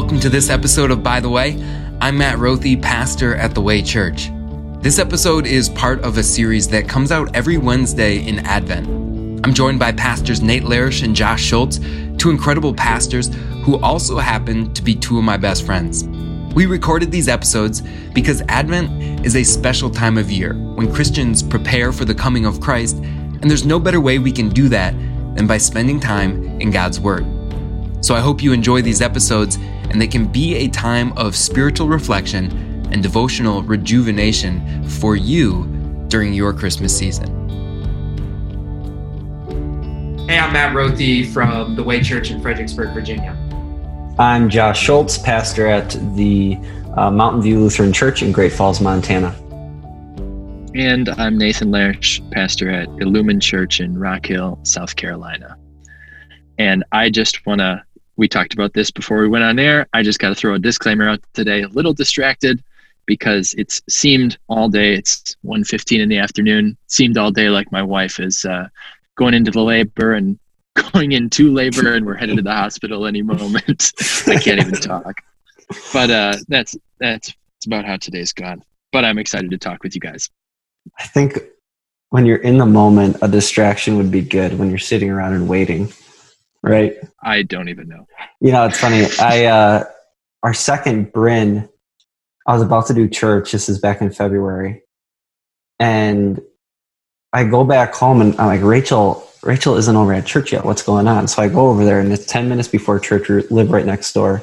Welcome to this episode of By the Way. I'm Matt Rothy, pastor at The Way Church. This episode is part of a series that comes out every Wednesday in Advent. I'm joined by pastors Nate Larish and Josh Schultz, two incredible pastors who also happen to be two of my best friends. We recorded these episodes because Advent is a special time of year when Christians prepare for the coming of Christ, and there's no better way we can do that than by spending time in God's Word. So I hope you enjoy these episodes and they can be a time of spiritual reflection and devotional rejuvenation for you during your Christmas season. Hey, I'm Matt Rothy from the Way Church in Fredericksburg, Virginia. I'm Josh Schultz, pastor at the uh, Mountain View Lutheran Church in Great Falls, Montana. And I'm Nathan Larish, pastor at Illumin Church in Rock Hill, South Carolina. And I just want to we talked about this before we went on air. I just got to throw a disclaimer out today. A little distracted because it's seemed all day. It's 1.15 in the afternoon. Seemed all day like my wife is uh, going into the labor and going into labor, and we're headed to the hospital any moment. I can't even talk. But uh, that's that's that's about how today's gone. But I'm excited to talk with you guys. I think when you're in the moment, a distraction would be good. When you're sitting around and waiting, right? I don't even know. You know, it's funny. I uh our second Bryn, I was about to do church. This is back in February, and I go back home and I'm like, Rachel, Rachel isn't over at church yet. What's going on? So I go over there, and it's ten minutes before church. We live right next door.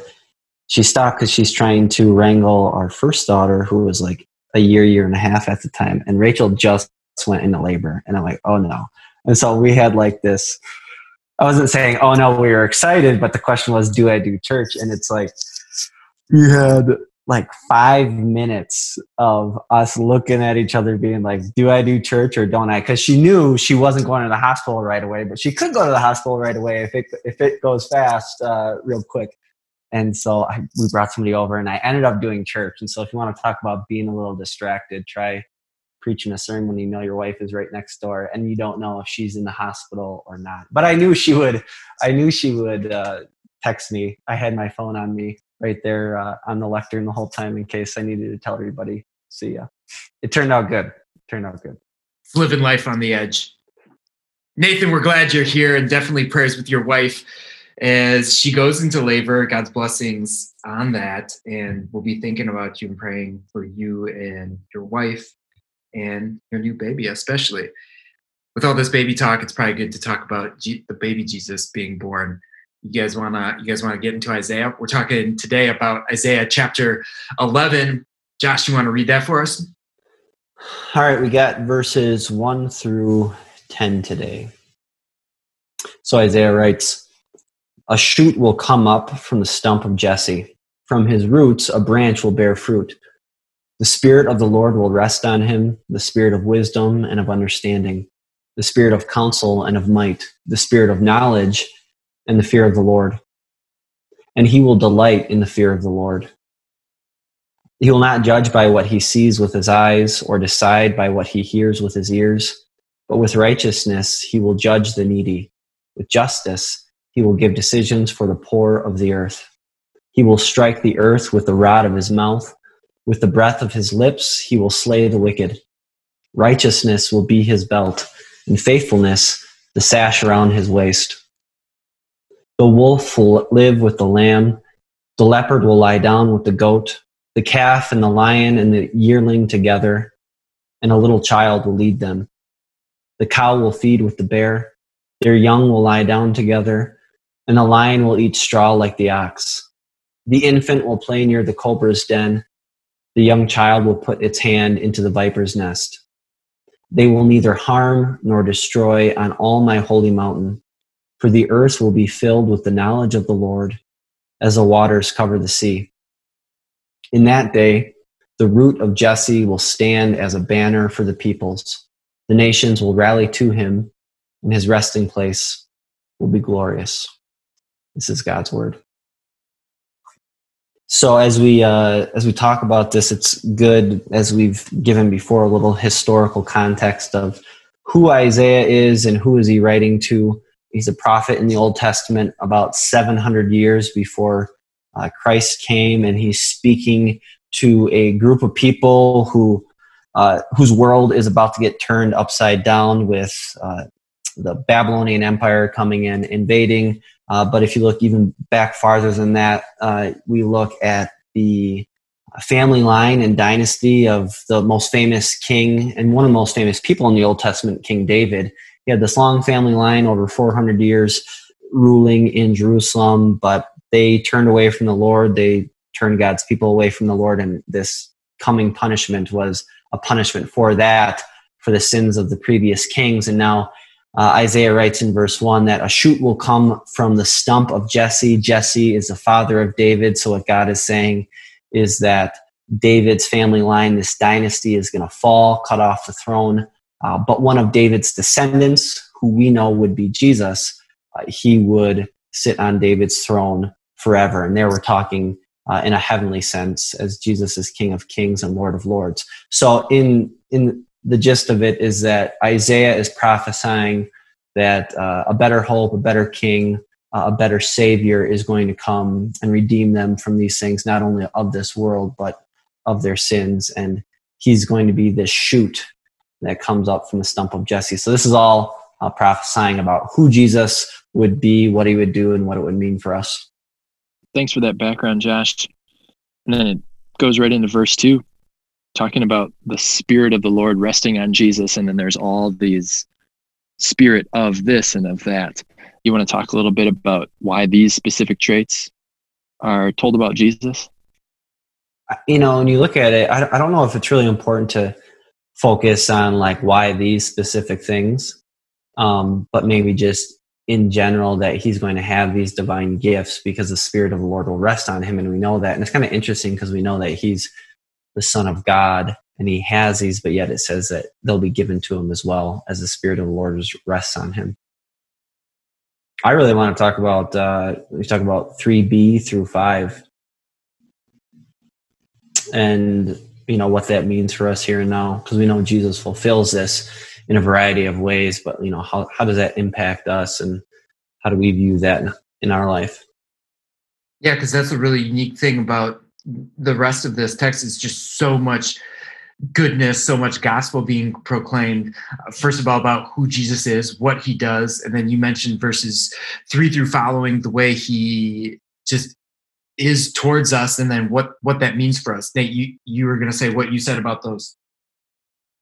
She stopped because she's trying to wrangle our first daughter, who was like a year, year and a half at the time, and Rachel just went into labor, and I'm like, oh no. And so we had like this I wasn't saying, oh no, we were excited, but the question was, do I do church? And it's like, you had like five minutes of us looking at each other being like, do I do church or don't I? Because she knew she wasn't going to the hospital right away, but she could go to the hospital right away if it, if it goes fast, uh, real quick. And so I, we brought somebody over and I ended up doing church. And so if you want to talk about being a little distracted, try preaching a sermon you know your wife is right next door and you don't know if she's in the hospital or not. But I knew she would. I knew she would uh, text me. I had my phone on me right there uh, on the lectern the whole time in case I needed to tell everybody. See ya. It turned out good. It turned out good. It's living life on the edge. Nathan, we're glad you're here, and definitely prayers with your wife as she goes into labor. God's blessings on that, and we'll be thinking about you and praying for you and your wife and your new baby, especially. With all this baby talk, it's probably good to talk about G- the baby Jesus being born. You guys wanna you guys wanna get into Isaiah? We're talking today about Isaiah chapter 11. Josh, you want to read that for us? All right, we got verses 1 through 10 today. So Isaiah writes, A shoot will come up from the stump of Jesse. From his roots, a branch will bear fruit. The Spirit of the Lord will rest on him, the Spirit of wisdom and of understanding, the Spirit of counsel and of might, the Spirit of knowledge and the fear of the Lord. And he will delight in the fear of the Lord. He will not judge by what he sees with his eyes or decide by what he hears with his ears, but with righteousness he will judge the needy. With justice he will give decisions for the poor of the earth. He will strike the earth with the rod of his mouth with the breath of his lips, he will slay the wicked. Righteousness will be his belt, and faithfulness the sash around his waist. The wolf will live with the lamb, the leopard will lie down with the goat, the calf and the lion and the yearling together, and a little child will lead them. The cow will feed with the bear, their young will lie down together, and the lion will eat straw like the ox. The infant will play near the cobra's den the young child will put its hand into the viper's nest. They will neither harm nor destroy on all my holy mountain, for the earth will be filled with the knowledge of the Lord as the waters cover the sea. In that day, the root of Jesse will stand as a banner for the peoples. The nations will rally to him, and his resting place will be glorious. This is God's word. So as we uh, as we talk about this, it's good as we've given before a little historical context of who Isaiah is and who is he writing to. He's a prophet in the Old Testament about 700 years before uh, Christ came and he's speaking to a group of people who uh, whose world is about to get turned upside down with uh, the Babylonian Empire coming in, invading. Uh, but if you look even back farther than that, uh, we look at the family line and dynasty of the most famous king and one of the most famous people in the Old Testament, King David. He had this long family line over 400 years ruling in Jerusalem, but they turned away from the Lord. They turned God's people away from the Lord, and this coming punishment was a punishment for that, for the sins of the previous kings. And now uh, Isaiah writes in verse 1 that a shoot will come from the stump of Jesse. Jesse is the father of David. So, what God is saying is that David's family line, this dynasty, is going to fall, cut off the throne. Uh, but one of David's descendants, who we know would be Jesus, uh, he would sit on David's throne forever. And there we're talking uh, in a heavenly sense as Jesus is King of Kings and Lord of Lords. So in in the gist of it is that Isaiah is prophesying that uh, a better hope, a better King, uh, a better Savior is going to come and redeem them from these things, not only of this world but of their sins, and He's going to be this shoot that comes up from the stump of Jesse. So this is all uh, prophesying about who Jesus would be, what He would do, and what it would mean for us thanks for that background, Josh. And then it goes right into verse two, talking about the spirit of the Lord resting on Jesus. And then there's all these spirit of this and of that. You want to talk a little bit about why these specific traits are told about Jesus? You know, when you look at it, I, don't know if it's really important to focus on like why these specific things, um, but maybe just in general that he's going to have these divine gifts because the spirit of the lord will rest on him and we know that and it's kind of interesting because we know that he's the son of god and he has these but yet it says that they'll be given to him as well as the spirit of the lord rests on him. I really want to talk about uh, we talk about 3b through 5 and you know what that means for us here and now because we know jesus fulfills this in a variety of ways but you know how, how does that impact us and how do we view that in our life? Yeah because that's a really unique thing about the rest of this text is just so much goodness so much gospel being proclaimed uh, first of all about who jesus is what he does and then you mentioned verses three through following the way he just is towards us and then what what that means for us. That you you were going to say what you said about those.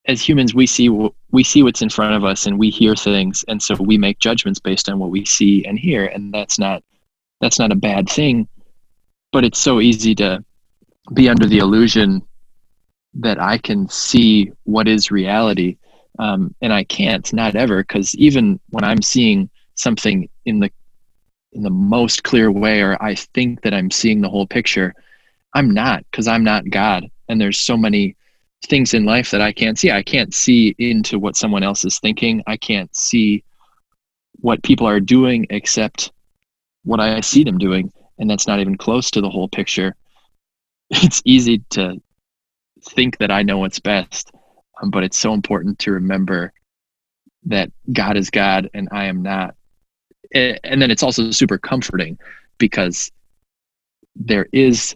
As humans we see we see what's in front of us and we hear things and so we make judgments based on what we see and hear and that's not that's not a bad thing but it's so easy to be under the illusion that i can see what is reality um, and i can't not ever because even when i'm seeing something in the in the most clear way or i think that i'm seeing the whole picture i'm not because i'm not god and there's so many things in life that I can't see. I can't see into what someone else is thinking. I can't see what people are doing except what I see them doing. And that's not even close to the whole picture. It's easy to think that I know what's best, um, but it's so important to remember that God is God and I am not. And then it's also super comforting because there is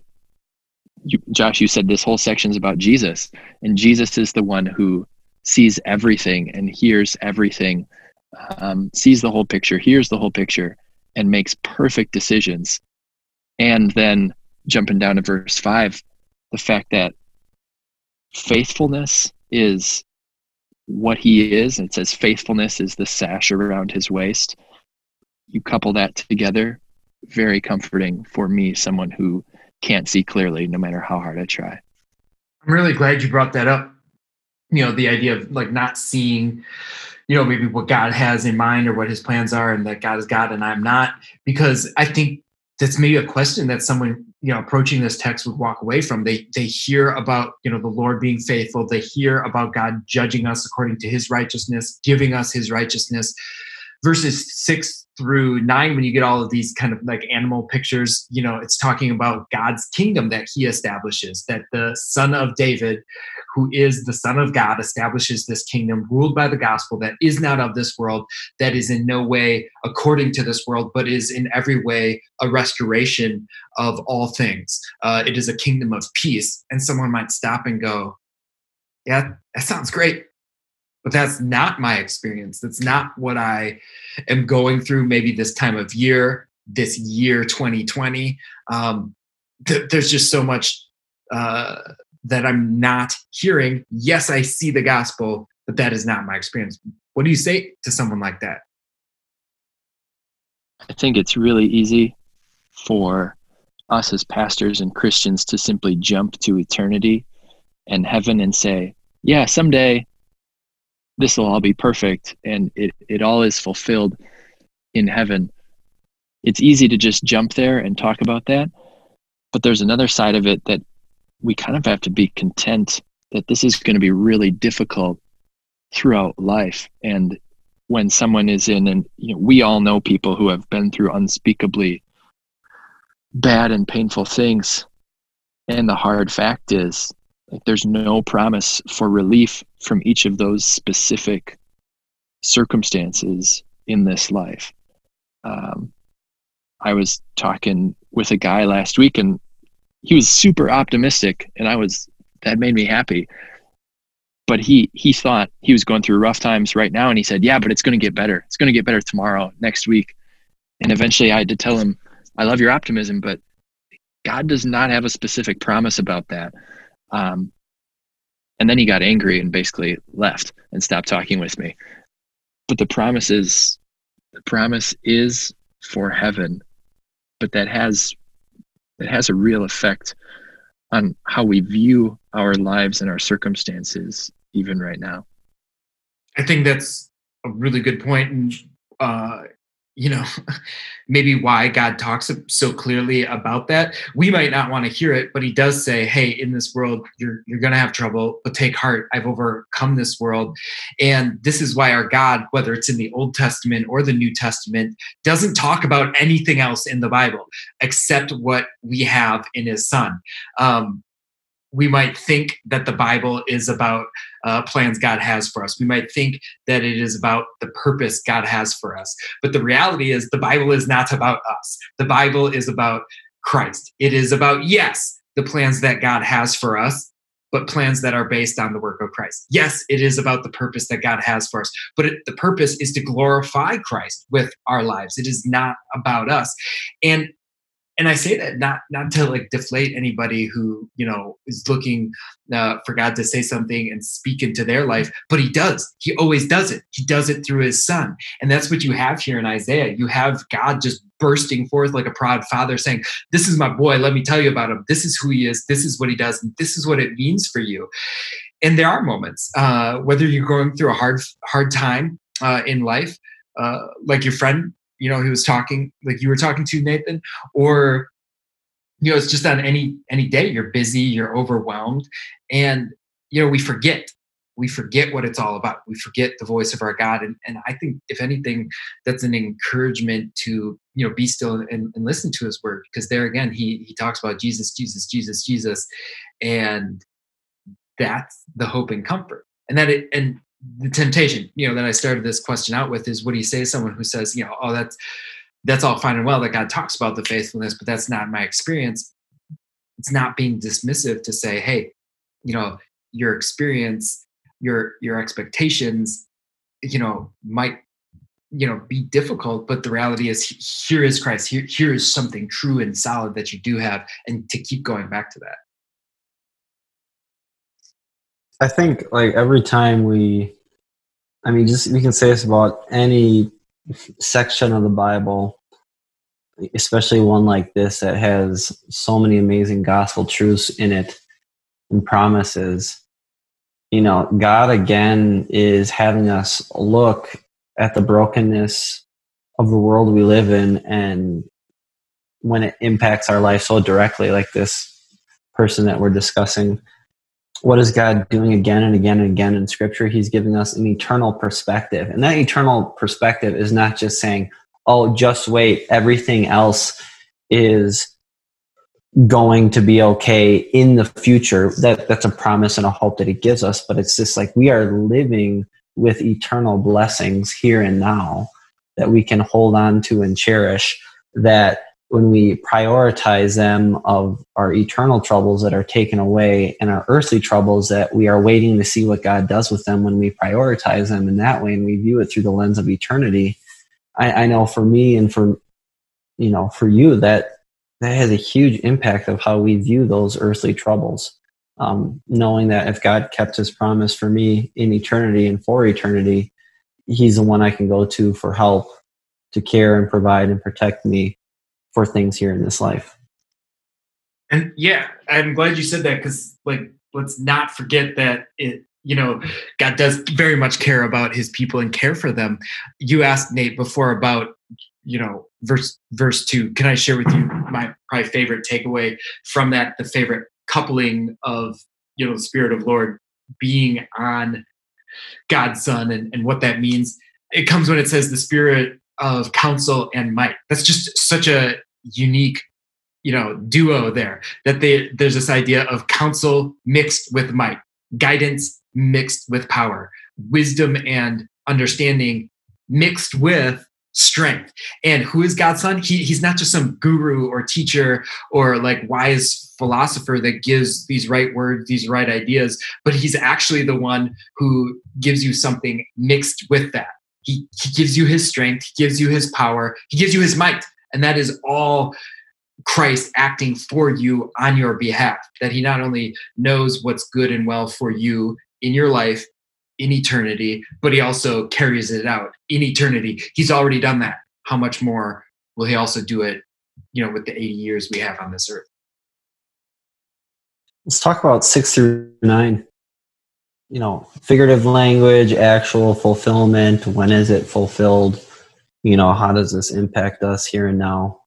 you, Josh, you said this whole section is about Jesus, and Jesus is the one who sees everything and hears everything, um, sees the whole picture, hears the whole picture, and makes perfect decisions. And then jumping down to verse five, the fact that faithfulness is what he is, and it says faithfulness is the sash around his waist. You couple that together, very comforting for me, someone who can't see clearly no matter how hard I try. I'm really glad you brought that up. You know, the idea of like not seeing, you know, maybe what God has in mind or what his plans are and that God is God and I'm not, because I think that's maybe a question that someone, you know, approaching this text would walk away from. They they hear about, you know, the Lord being faithful. They hear about God judging us according to his righteousness, giving us his righteousness. Verses six through nine, when you get all of these kind of like animal pictures, you know, it's talking about God's kingdom that he establishes, that the son of David, who is the son of God, establishes this kingdom ruled by the gospel that is not of this world, that is in no way according to this world, but is in every way a restoration of all things. Uh, it is a kingdom of peace. And someone might stop and go, yeah, that sounds great but that's not my experience. That's not what i am going through maybe this time of year this year 2020 um, th- there's just so much uh, that i'm not hearing. Yes i see the gospel but that is not my experience. What do you say to someone like that? I think it's really easy for us as pastors and christians to simply jump to eternity and heaven and say yeah someday this will all be perfect and it, it all is fulfilled in heaven. It's easy to just jump there and talk about that but there's another side of it that we kind of have to be content that this is going to be really difficult throughout life. And when someone is in and you know we all know people who have been through unspeakably bad and painful things and the hard fact is like there's no promise for relief from each of those specific circumstances in this life. Um, I was talking with a guy last week and he was super optimistic and I was that made me happy. But he he thought he was going through rough times right now and he said, "Yeah, but it's going to get better. It's going to get better tomorrow, next week." And eventually I had to tell him, "I love your optimism, but God does not have a specific promise about that." Um, and then he got angry and basically left and stopped talking with me. But the promise is the promise is for heaven, but that has it has a real effect on how we view our lives and our circumstances even right now. I think that's a really good point, and uh, you know maybe why god talks so clearly about that. We might not want to hear it but he does say hey in this world you're you're going to have trouble but take heart i've overcome this world. And this is why our god whether it's in the old testament or the new testament doesn't talk about anything else in the bible except what we have in his son. Um, we might think that the Bible is about uh, plans God has for us. We might think that it is about the purpose God has for us. But the reality is, the Bible is not about us. The Bible is about Christ. It is about, yes, the plans that God has for us, but plans that are based on the work of Christ. Yes, it is about the purpose that God has for us, but it, the purpose is to glorify Christ with our lives. It is not about us. And and I say that not not to like deflate anybody who you know is looking uh, for God to say something and speak into their life, but He does. He always does it. He does it through His Son, and that's what you have here in Isaiah. You have God just bursting forth like a proud father, saying, "This is my boy. Let me tell you about him. This is who he is. This is what he does. And this is what it means for you." And there are moments, uh, whether you're going through a hard hard time uh, in life, uh, like your friend you know he was talking like you were talking to nathan or you know it's just on any any day you're busy you're overwhelmed and you know we forget. We forget what it's all about. We forget the voice of our god and, and i think if anything that's an encouragement to you know be still and, and listen to his word because there again he he talks about jesus jesus jesus jesus and that's the hope and comfort and that it and the temptation, you know, that I started this question out with is what do you say to someone who says, you know, oh, that's that's all fine and well that God talks about the faithfulness, but that's not my experience. It's not being dismissive to say, hey, you know, your experience, your your expectations, you know, might you know be difficult but the reality is here is christ here, here is something true and solid that you do have and to keep going back to that I think like every time we, I mean, just we can say this about any section of the Bible, especially one like this that has so many amazing gospel truths in it and promises. You know, God again is having us look at the brokenness of the world we live in and when it impacts our life so directly, like this person that we're discussing what is God doing again and again and again in Scripture? He's giving us an eternal perspective. And that eternal perspective is not just saying, oh, just wait, everything else is going to be okay in the future. That, that's a promise and a hope that He gives us. But it's just like we are living with eternal blessings here and now that we can hold on to and cherish that when we prioritize them of our eternal troubles that are taken away and our earthly troubles that we are waiting to see what God does with them when we prioritize them in that way and we view it through the lens of eternity. I, I know for me and for you know for you that that has a huge impact of how we view those earthly troubles. Um, knowing that if God kept His promise for me in eternity and for eternity, He's the one I can go to for help to care and provide and protect me for things here in this life. And yeah, I'm glad you said that because, like, let's not forget that it, you know, God does very much care about his people and care for them. You asked Nate before about, you know, verse verse two. Can I share with you my probably favorite takeaway from that? The favorite coupling of you know the Spirit of Lord being on God's Son and, and what that means. It comes when it says the Spirit of counsel and might. That's just such a unique you know duo there that they, there's this idea of counsel mixed with might guidance mixed with power wisdom and understanding mixed with strength. And who is god's son? He, he's not just some guru or teacher or like wise philosopher that gives these right words these right ideas but he's actually the one who gives you something mixed with that he, he gives you his strength, he gives you his power, he gives you his might. And that is all Christ acting for you on your behalf. That he not only knows what's good and well for you in your life in eternity, but he also carries it out in eternity. He's already done that. How much more will he also do it, you know, with the 80 years we have on this earth? Let's talk about six through nine you know figurative language actual fulfillment when is it fulfilled? You know how does this impact us here and now?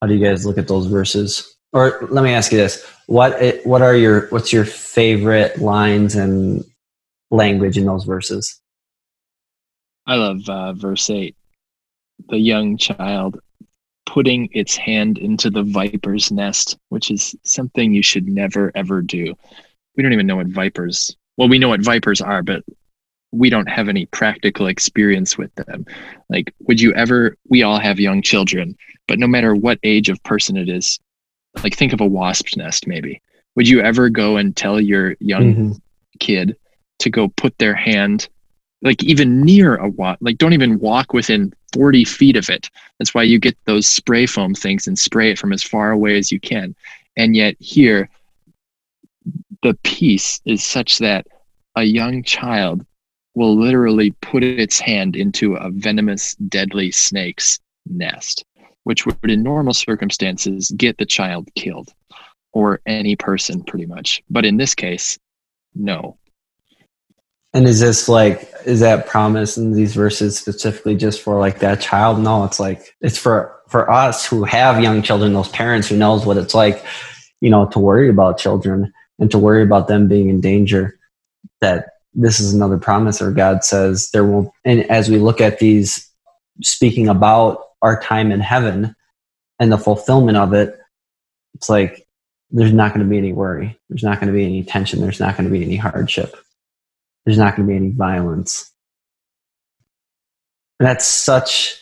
How do you guys look at those verses? Or let me ask you this. What it, what are your what's your favorite lines and language in those verses? I love uh, verse 8 the young child putting its hand into the viper's nest which is something you should never ever do. We don't even know what vipers well, we know what vipers are, but we don't have any practical experience with them. Like, would you ever, we all have young children, but no matter what age of person it is, like think of a wasp's nest maybe. Would you ever go and tell your young mm-hmm. kid to go put their hand like even near a wasp, like don't even walk within 40 feet of it. That's why you get those spray foam things and spray it from as far away as you can. And yet here, the peace is such that a young child will literally put its hand into a venomous, deadly snake's nest, which would, in normal circumstances, get the child killed or any person pretty much. But in this case, no. And is this like, is that promise in these verses specifically just for like that child? No, it's like, it's for, for us who have young children, those parents who knows what it's like, you know, to worry about children and to worry about them being in danger that this is another promise or god says there will and as we look at these speaking about our time in heaven and the fulfillment of it it's like there's not going to be any worry. There's not going to be any tension. There's not going to be any hardship. There's not going to be any violence. And that's such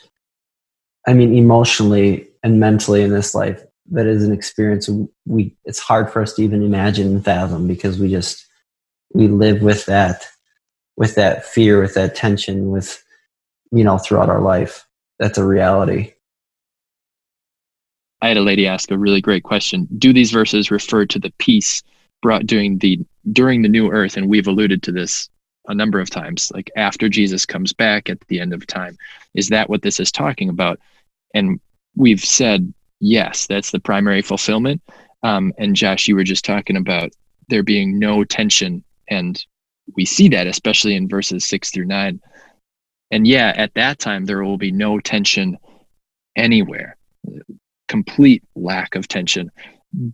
i mean emotionally and mentally in this life that is an experience we it's hard for us to even imagine and fathom because we just we live with that with that fear with that tension with you know throughout our life. That's a reality. I had a lady ask a really great question. Do these verses refer to the peace brought during the during the new earth? And we've alluded to this a number of times like after jesus comes back at the end of time. Is that what this is talking about? And we've said yes, that's the primary fulfillment. Um, and Josh, you were just talking about there being no tension, and we see that especially in verses six through nine. And yeah, at that time there will be no tension anywhere, complete lack of tension.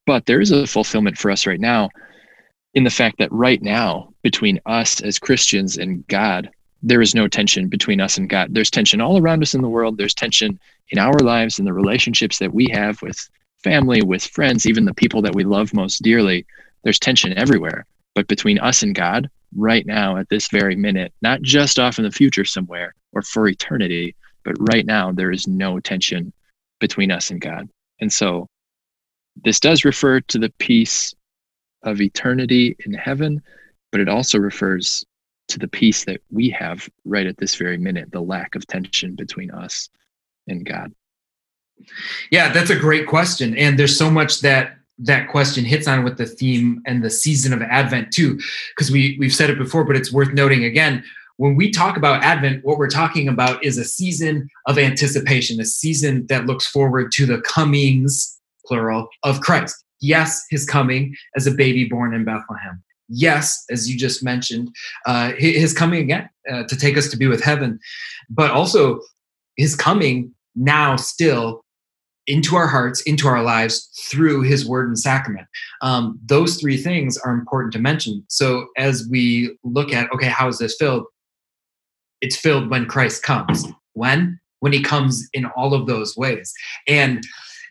But there is a fulfillment for us right now. in the fact that right now, between us as Christians and God, there is no tension between us and God. There's tension all around us in the world. There's tension in our lives and the relationships that we have with family, with friends, even the people that we love most dearly. There's tension everywhere. But between us and God, right now, at this very minute, not just off in the future somewhere or for eternity, but right now, there is no tension between us and God. And so this does refer to the peace of eternity in heaven, but it also refers to the peace that we have right at this very minute, the lack of tension between us and God. Yeah, that's a great question. And there's so much that that question hits on with the theme and the season of Advent too, because we we've said it before, but it's worth noting again. When we talk about Advent, what we're talking about is a season of anticipation, a season that looks forward to the comings, plural, of Christ. Yes, his coming as a baby born in Bethlehem. Yes, as you just mentioned, uh, his coming again uh, to take us to be with heaven, but also his coming now still into our hearts, into our lives through his word and sacrament. Um, those three things are important to mention. So as we look at, okay, how is this filled? It's filled when Christ comes. When? When he comes in all of those ways. And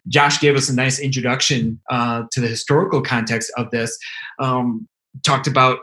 Josh gave us a nice introduction uh, to the historical context of this. Um, talked about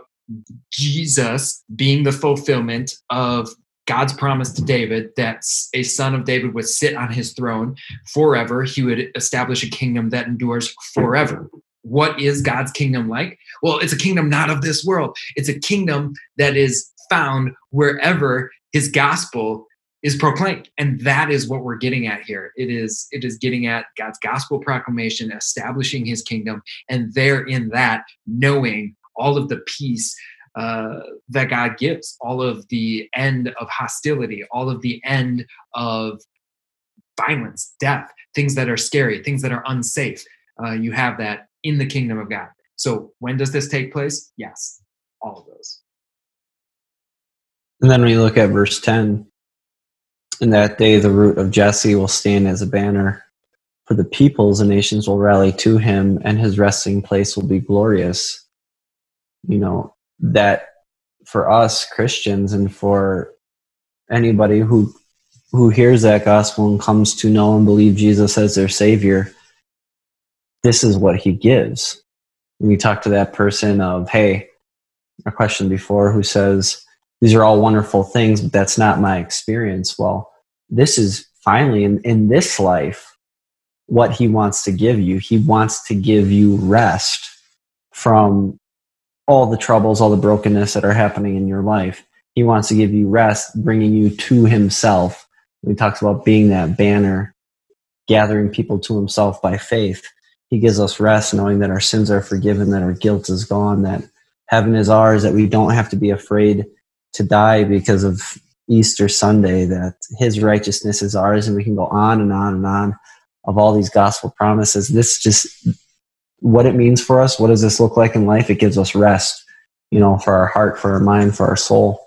Jesus being the fulfillment of God's promise to David that a son of David would sit on his throne forever. He would establish a kingdom that endures forever. What is God's kingdom like? Well, it's a kingdom not of this world. It's a kingdom that is found wherever his gospel is proclaimed. And that is what we're getting at here. It is it is getting at God's gospel proclamation, establishing his kingdom, and there in that knowing all of the peace uh, that God gives, all of the end of hostility, all of the end of violence, death, things that are scary, things that are unsafe. Uh, you have that in the kingdom of God. So when does this take place? Yes, all of those. And then we look at verse 10, in that day the root of Jesse will stand as a banner. For the peoples and nations will rally to him, and his resting place will be glorious. You know, that for us Christians and for anybody who who hears that gospel and comes to know and believe Jesus as their savior, this is what he gives. When you talk to that person of, hey, a question before who says, these are all wonderful things, but that's not my experience. Well, this is finally in, in this life what he wants to give you. He wants to give you rest from all the troubles, all the brokenness that are happening in your life. He wants to give you rest, bringing you to Himself. He talks about being that banner, gathering people to Himself by faith. He gives us rest, knowing that our sins are forgiven, that our guilt is gone, that heaven is ours, that we don't have to be afraid to die because of Easter Sunday, that His righteousness is ours, and we can go on and on and on of all these gospel promises. This just what it means for us. What does this look like in life? It gives us rest, you know, for our heart, for our mind, for our soul.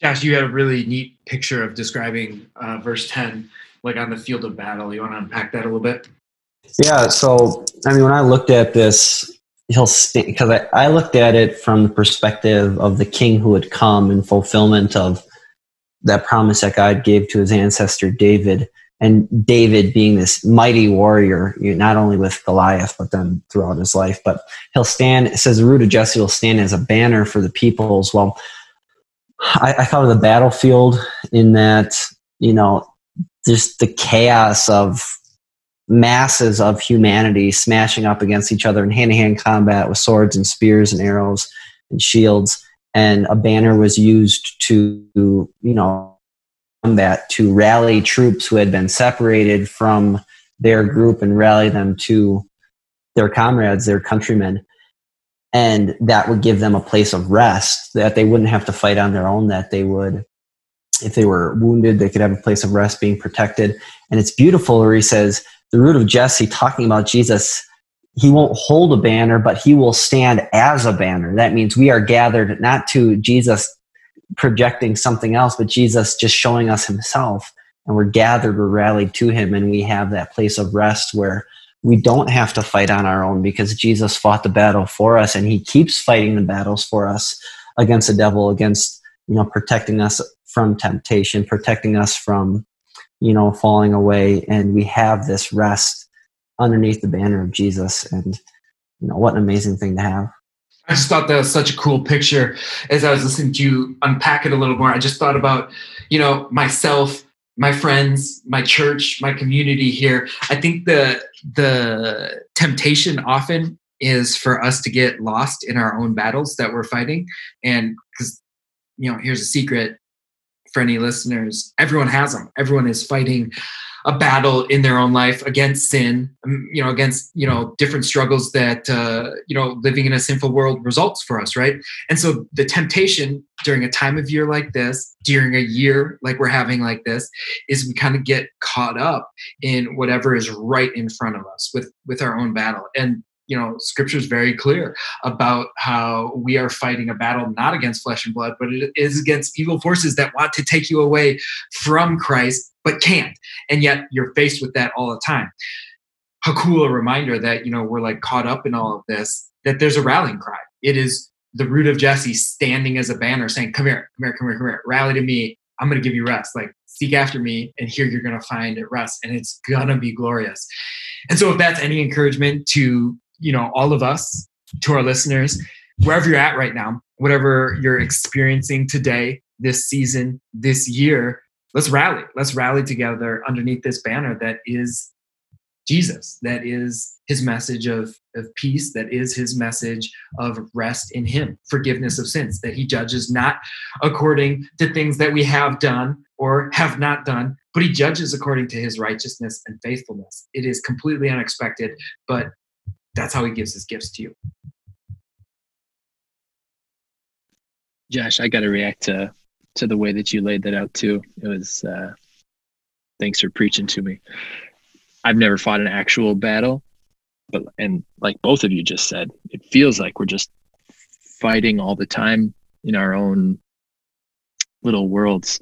Josh, you had a really neat picture of describing uh, verse 10, like on the field of battle. You want to unpack that a little bit? Yeah. So, I mean, when I looked at this, he'll because I, I looked at it from the perspective of the king who had come in fulfillment of that promise that God gave to his ancestor David and David being this mighty warrior, not only with Goliath, but then throughout his life. But he'll stand, it says the root of Jesse will stand as a banner for the peoples. Well, I, I thought of the battlefield in that, you know, just the chaos of masses of humanity smashing up against each other in hand to hand combat with swords and spears and arrows and shields. And a banner was used to, you know, combat to rally troops who had been separated from their group and rally them to their comrades, their countrymen. And that would give them a place of rest that they wouldn't have to fight on their own, that they would, if they were wounded, they could have a place of rest being protected. And it's beautiful where he says, the root of Jesse, talking about Jesus, he won't hold a banner, but he will stand as a banner. That means we are gathered not to Jesus projecting something else, but Jesus just showing us himself. And we're gathered, we're rallied to him, and we have that place of rest where we don't have to fight on our own because Jesus fought the battle for us and he keeps fighting the battles for us against the devil, against, you know, protecting us from temptation, protecting us from, you know, falling away. And we have this rest underneath the banner of Jesus. And, you know, what an amazing thing to have. I just thought that was such a cool picture as I was listening to you unpack it a little more. I just thought about, you know, myself, my friends, my church, my community here. I think the the temptation often is for us to get lost in our own battles that we're fighting. And because, you know, here's a secret for any listeners everyone has them, everyone is fighting a battle in their own life against sin um, you know against you know different struggles that uh, you know living in a sinful world results for us right? And so the temptation during a time of year like this during a year like we're having like this is we kind of get caught up in whatever is right in front of us with with our own battle. And you know scripture is very clear about how we are fighting a battle not against flesh and blood but it is against evil forces that want to take you away from christ but can't. And yet you're faced with that all the time. How cool a reminder that you know we're like caught up in all of this that there's a rallying cry. It is the root of jesse standing as a banner saying come here come here come here come here. Rally to me. I'm going to give you rest. Like seek after me and here you're going to find rest and it's going to be glorious. And so if that's any encouragement to you know all of us to our listeners wherever you're at right now whatever you're experiencing today this season this year let's rally let's rally together underneath this banner that is jesus that is his message of, of peace that is his message of rest in him forgiveness of sins that he judges not according to things that we have done or have not done but he judges according to his righteousness and faithfulness it is completely unexpected but that's how he gives his gifts to you. Josh, I got to react to to the way that you laid that out too. It was uh, thanks for preaching to me. I've never fought an actual battle, but and like both of you just said, it feels like we're just fighting all the time in our own little worlds,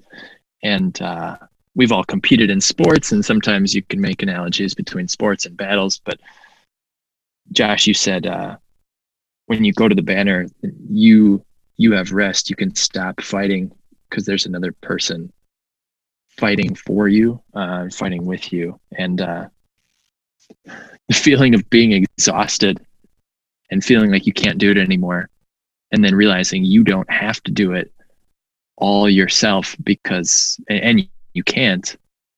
and uh, we've all competed in sports, and sometimes you can make analogies between sports and battles, but Josh, you said uh, when you go to the banner, you you have rest. You can stop fighting because there's another person fighting for you, uh, fighting with you, and uh, the feeling of being exhausted and feeling like you can't do it anymore, and then realizing you don't have to do it all yourself because and you can't,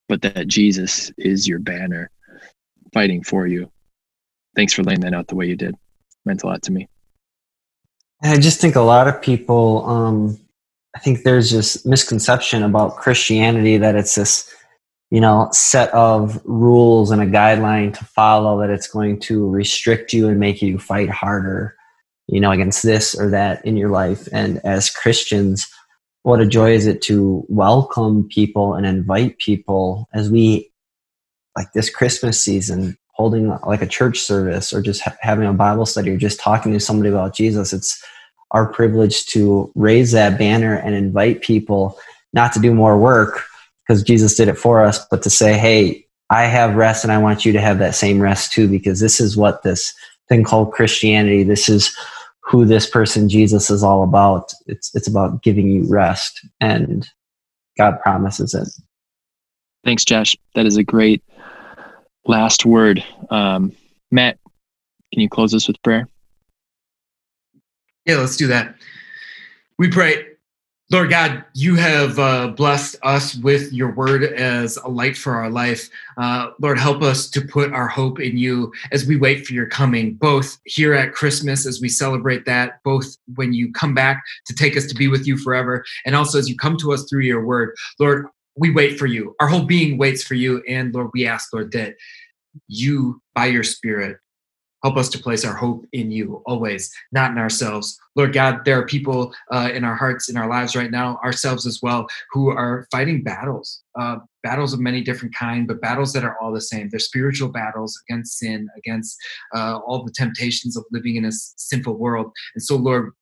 but that Jesus is your banner fighting for you thanks for laying that out the way you did. It meant a lot to me. I just think a lot of people, um, I think there's this misconception about Christianity that it's this, you know, set of rules and a guideline to follow that it's going to restrict you and make you fight harder, you know, against this or that in your life. And as Christians, what a joy is it to welcome people and invite people as we, like this Christmas season, holding like a church service or just ha- having a Bible study or just talking to somebody about Jesus. It's our privilege to raise that banner and invite people not to do more work because Jesus did it for us, but to say, hey, I have rest and I want you to have that same rest too, because this is what this thing called Christianity, this is who this person Jesus is all about. It's it's about giving you rest and God promises it. Thanks, Josh. That is a great last word. Um, Matt, can you close us with prayer? Yeah, let's do that. We pray, Lord God, you have uh, blessed us with your word as a light for our life. Uh, Lord, help us to put our hope in you as we wait for your coming, both here at Christmas as we celebrate that, both when you come back to take us to be with you forever, and also as you come to us through your word. Lord, we wait for you. Our whole being waits for you. And Lord, we ask, Lord, that you, by your Spirit, help us to place our hope in you always, not in ourselves. Lord God, there are people uh, in our hearts, in our lives right now, ourselves as well, who are fighting battles, uh, battles of many different kind, but battles that are all the same. They're spiritual battles against sin, against uh, all the temptations of living in a sinful world. And so, Lord,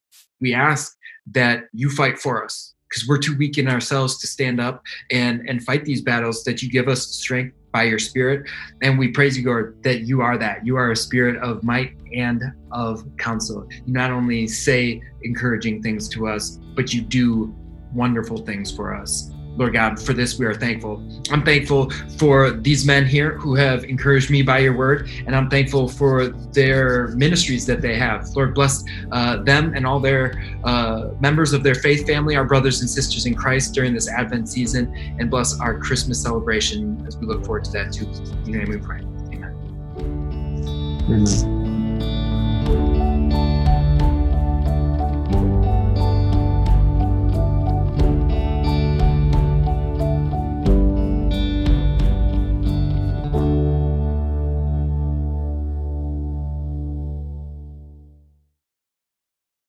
we ask that you fight for us because we're too weak in ourselves to stand up and and fight these battles that you give us strength by your spirit. And we praise you, Lord, that you are that. You are a spirit of might and of counsel. You not only say encouraging things to us, but you do wonderful things for us. Lord God, for this we are thankful. I'm thankful for these men here who have encouraged me by your word, and I'm thankful for their ministries that they have. Lord, bless uh, them and all their uh, members of their faith family, our brothers and sisters in Christ during this Advent season, and bless our Christmas celebration as we look forward to that too. In your name we pray. Amen. Amen.